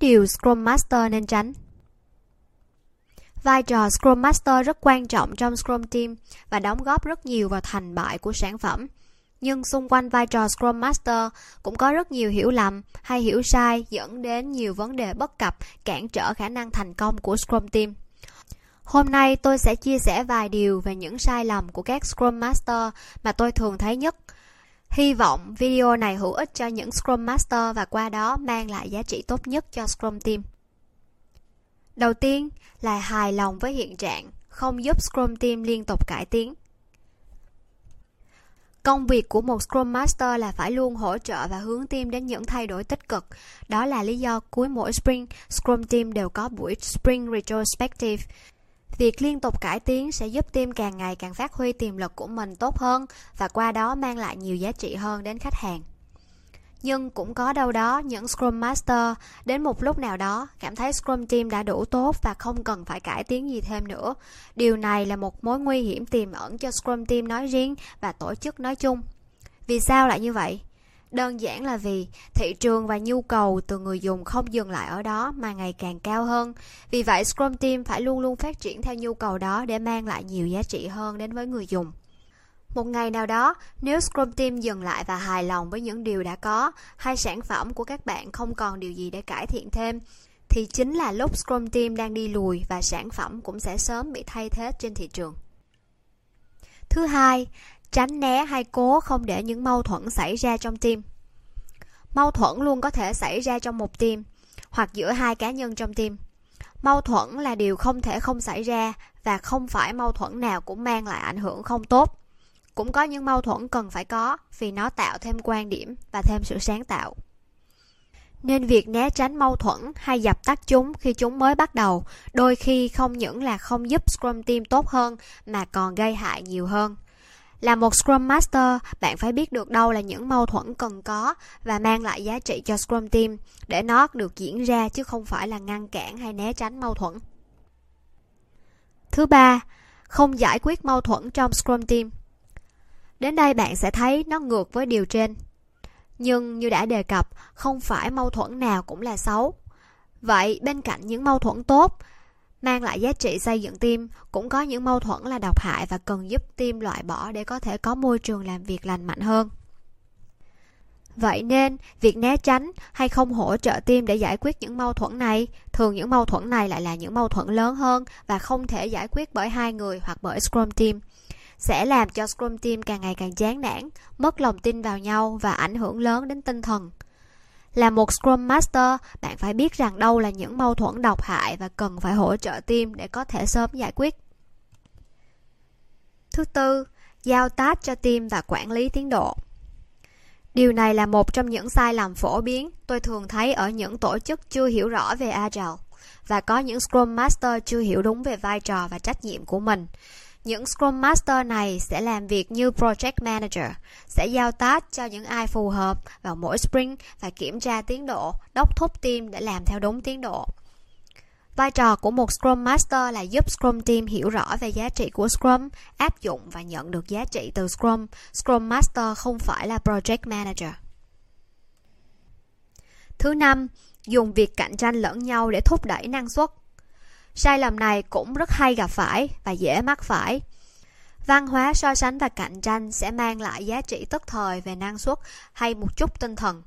điều Scrum Master nên tránh Vai trò Scrum Master rất quan trọng trong Scrum Team và đóng góp rất nhiều vào thành bại của sản phẩm. Nhưng xung quanh vai trò Scrum Master cũng có rất nhiều hiểu lầm hay hiểu sai dẫn đến nhiều vấn đề bất cập cản trở khả năng thành công của Scrum Team. Hôm nay tôi sẽ chia sẻ vài điều về những sai lầm của các Scrum Master mà tôi thường thấy nhất. Hy vọng video này hữu ích cho những Scrum Master và qua đó mang lại giá trị tốt nhất cho Scrum Team. Đầu tiên là hài lòng với hiện trạng, không giúp Scrum Team liên tục cải tiến. Công việc của một Scrum Master là phải luôn hỗ trợ và hướng team đến những thay đổi tích cực. Đó là lý do cuối mỗi Spring, Scrum Team đều có buổi Spring Retrospective. Việc liên tục cải tiến sẽ giúp team càng ngày càng phát huy tiềm lực của mình tốt hơn và qua đó mang lại nhiều giá trị hơn đến khách hàng nhưng cũng có đâu đó những Scrum Master, đến một lúc nào đó, cảm thấy Scrum Team đã đủ tốt và không cần phải cải tiến gì thêm nữa. Điều này là một mối nguy hiểm tiềm ẩn cho Scrum Team nói riêng và tổ chức nói chung. Vì sao lại như vậy? Đơn giản là vì thị trường và nhu cầu từ người dùng không dừng lại ở đó mà ngày càng cao hơn. Vì vậy Scrum Team phải luôn luôn phát triển theo nhu cầu đó để mang lại nhiều giá trị hơn đến với người dùng. Một ngày nào đó, nếu Scrum Team dừng lại và hài lòng với những điều đã có, hay sản phẩm của các bạn không còn điều gì để cải thiện thêm, thì chính là lúc Scrum Team đang đi lùi và sản phẩm cũng sẽ sớm bị thay thế trên thị trường. Thứ hai, tránh né hay cố không để những mâu thuẫn xảy ra trong team. Mâu thuẫn luôn có thể xảy ra trong một team hoặc giữa hai cá nhân trong team. Mâu thuẫn là điều không thể không xảy ra và không phải mâu thuẫn nào cũng mang lại ảnh hưởng không tốt cũng có những mâu thuẫn cần phải có vì nó tạo thêm quan điểm và thêm sự sáng tạo nên việc né tránh mâu thuẫn hay dập tắt chúng khi chúng mới bắt đầu đôi khi không những là không giúp scrum team tốt hơn mà còn gây hại nhiều hơn là một scrum master bạn phải biết được đâu là những mâu thuẫn cần có và mang lại giá trị cho scrum team để nó được diễn ra chứ không phải là ngăn cản hay né tránh mâu thuẫn thứ ba không giải quyết mâu thuẫn trong scrum team Đến đây bạn sẽ thấy nó ngược với điều trên. Nhưng như đã đề cập, không phải mâu thuẫn nào cũng là xấu. Vậy bên cạnh những mâu thuẫn tốt, mang lại giá trị xây dựng team, cũng có những mâu thuẫn là độc hại và cần giúp team loại bỏ để có thể có môi trường làm việc lành mạnh hơn. Vậy nên, việc né tránh hay không hỗ trợ team để giải quyết những mâu thuẫn này, thường những mâu thuẫn này lại là những mâu thuẫn lớn hơn và không thể giải quyết bởi hai người hoặc bởi Scrum Team sẽ làm cho Scrum Team càng ngày càng chán nản, mất lòng tin vào nhau và ảnh hưởng lớn đến tinh thần. Là một Scrum Master, bạn phải biết rằng đâu là những mâu thuẫn độc hại và cần phải hỗ trợ team để có thể sớm giải quyết. Thứ tư, giao task cho team và quản lý tiến độ. Điều này là một trong những sai lầm phổ biến tôi thường thấy ở những tổ chức chưa hiểu rõ về Agile và có những Scrum Master chưa hiểu đúng về vai trò và trách nhiệm của mình. Những Scrum Master này sẽ làm việc như Project Manager, sẽ giao task cho những ai phù hợp vào mỗi sprint và kiểm tra tiến độ, đốc thúc team để làm theo đúng tiến độ. Vai trò của một Scrum Master là giúp Scrum Team hiểu rõ về giá trị của Scrum, áp dụng và nhận được giá trị từ Scrum. Scrum Master không phải là Project Manager. Thứ năm, dùng việc cạnh tranh lẫn nhau để thúc đẩy năng suất. Sai lầm này cũng rất hay gặp phải và dễ mắc phải. Văn hóa so sánh và cạnh tranh sẽ mang lại giá trị tức thời về năng suất hay một chút tinh thần.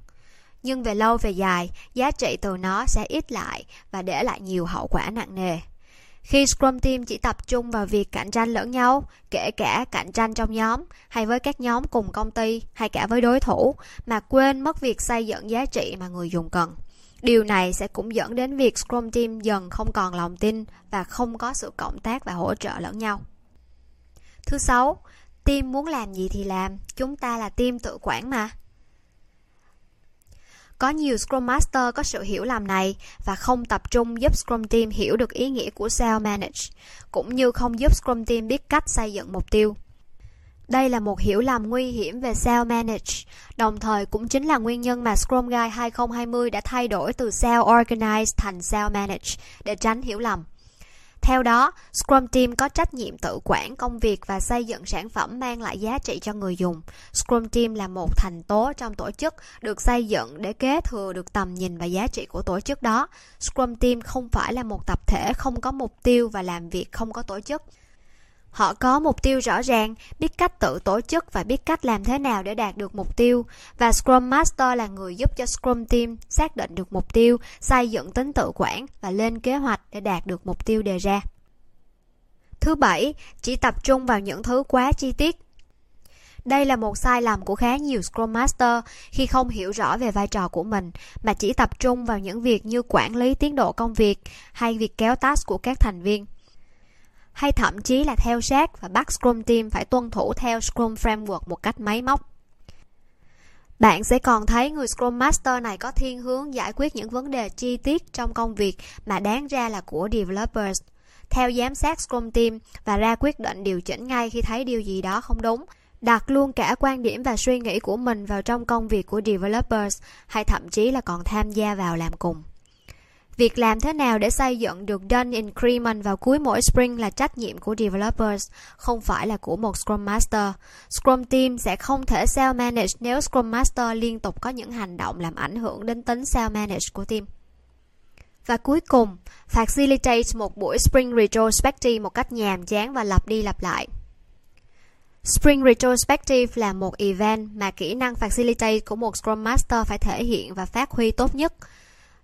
Nhưng về lâu về dài, giá trị từ nó sẽ ít lại và để lại nhiều hậu quả nặng nề. Khi Scrum Team chỉ tập trung vào việc cạnh tranh lẫn nhau, kể cả cạnh tranh trong nhóm hay với các nhóm cùng công ty hay cả với đối thủ, mà quên mất việc xây dựng giá trị mà người dùng cần. Điều này sẽ cũng dẫn đến việc Scrum Team dần không còn lòng tin và không có sự cộng tác và hỗ trợ lẫn nhau. Thứ sáu, team muốn làm gì thì làm, chúng ta là team tự quản mà. Có nhiều Scrum Master có sự hiểu lầm này và không tập trung giúp Scrum Team hiểu được ý nghĩa của Self Manage, cũng như không giúp Scrum Team biết cách xây dựng mục tiêu. Đây là một hiểu lầm nguy hiểm về self-manage, đồng thời cũng chính là nguyên nhân mà Scrum Guide 2020 đã thay đổi từ self-organize thành self-manage để tránh hiểu lầm. Theo đó, Scrum Team có trách nhiệm tự quản công việc và xây dựng sản phẩm mang lại giá trị cho người dùng. Scrum Team là một thành tố trong tổ chức được xây dựng để kế thừa được tầm nhìn và giá trị của tổ chức đó. Scrum Team không phải là một tập thể không có mục tiêu và làm việc không có tổ chức. Họ có mục tiêu rõ ràng, biết cách tự tổ chức và biết cách làm thế nào để đạt được mục tiêu. Và Scrum Master là người giúp cho Scrum Team xác định được mục tiêu, xây dựng tính tự quản và lên kế hoạch để đạt được mục tiêu đề ra. Thứ bảy, chỉ tập trung vào những thứ quá chi tiết. Đây là một sai lầm của khá nhiều Scrum Master khi không hiểu rõ về vai trò của mình mà chỉ tập trung vào những việc như quản lý tiến độ công việc hay việc kéo task của các thành viên hay thậm chí là theo sát và bắt Scrum Team phải tuân thủ theo Scrum Framework một cách máy móc. Bạn sẽ còn thấy người Scrum Master này có thiên hướng giải quyết những vấn đề chi tiết trong công việc mà đáng ra là của developers. Theo giám sát Scrum Team và ra quyết định điều chỉnh ngay khi thấy điều gì đó không đúng. Đặt luôn cả quan điểm và suy nghĩ của mình vào trong công việc của developers hay thậm chí là còn tham gia vào làm cùng. Việc làm thế nào để xây dựng được done increment vào cuối mỗi sprint là trách nhiệm của developers, không phải là của một Scrum Master. Scrum Team sẽ không thể self-manage nếu Scrum Master liên tục có những hành động làm ảnh hưởng đến tính self-manage của team. Và cuối cùng, facilitate một buổi Spring Retrospective một cách nhàm chán và lặp đi lặp lại. Spring Retrospective là một event mà kỹ năng facilitate của một Scrum Master phải thể hiện và phát huy tốt nhất –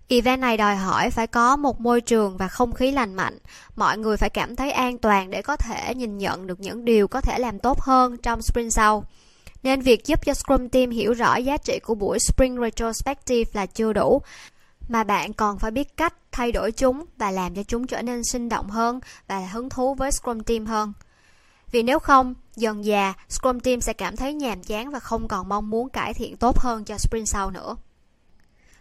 Event này đòi hỏi phải có một môi trường và không khí lành mạnh. Mọi người phải cảm thấy an toàn để có thể nhìn nhận được những điều có thể làm tốt hơn trong sprint sau. Nên việc giúp cho Scrum Team hiểu rõ giá trị của buổi Spring Retrospective là chưa đủ, mà bạn còn phải biết cách thay đổi chúng và làm cho chúng trở nên sinh động hơn và hứng thú với Scrum Team hơn. Vì nếu không, dần già, Scrum Team sẽ cảm thấy nhàm chán và không còn mong muốn cải thiện tốt hơn cho sprint sau nữa.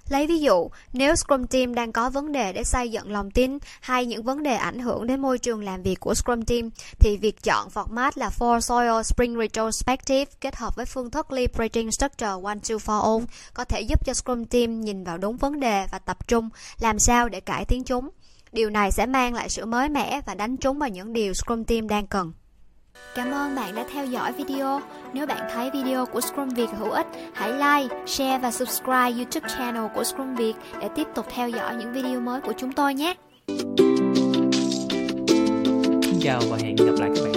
Lấy ví dụ, nếu Scrum Team đang có vấn đề để xây dựng lòng tin hay những vấn đề ảnh hưởng đến môi trường làm việc của Scrum Team, thì việc chọn format là Four Soil Spring Retrospective kết hợp với phương thức Liberating Structure One Two For All có thể giúp cho Scrum Team nhìn vào đúng vấn đề và tập trung làm sao để cải tiến chúng. Điều này sẽ mang lại sự mới mẻ và đánh trúng vào những điều Scrum Team đang cần. Cảm ơn bạn đã theo dõi video. Nếu bạn thấy video của Scrum Việt hữu ích, hãy like, share và subscribe YouTube channel của Scrum Việt để tiếp tục theo dõi những video mới của chúng tôi nhé. Xin chào và hẹn gặp lại các bạn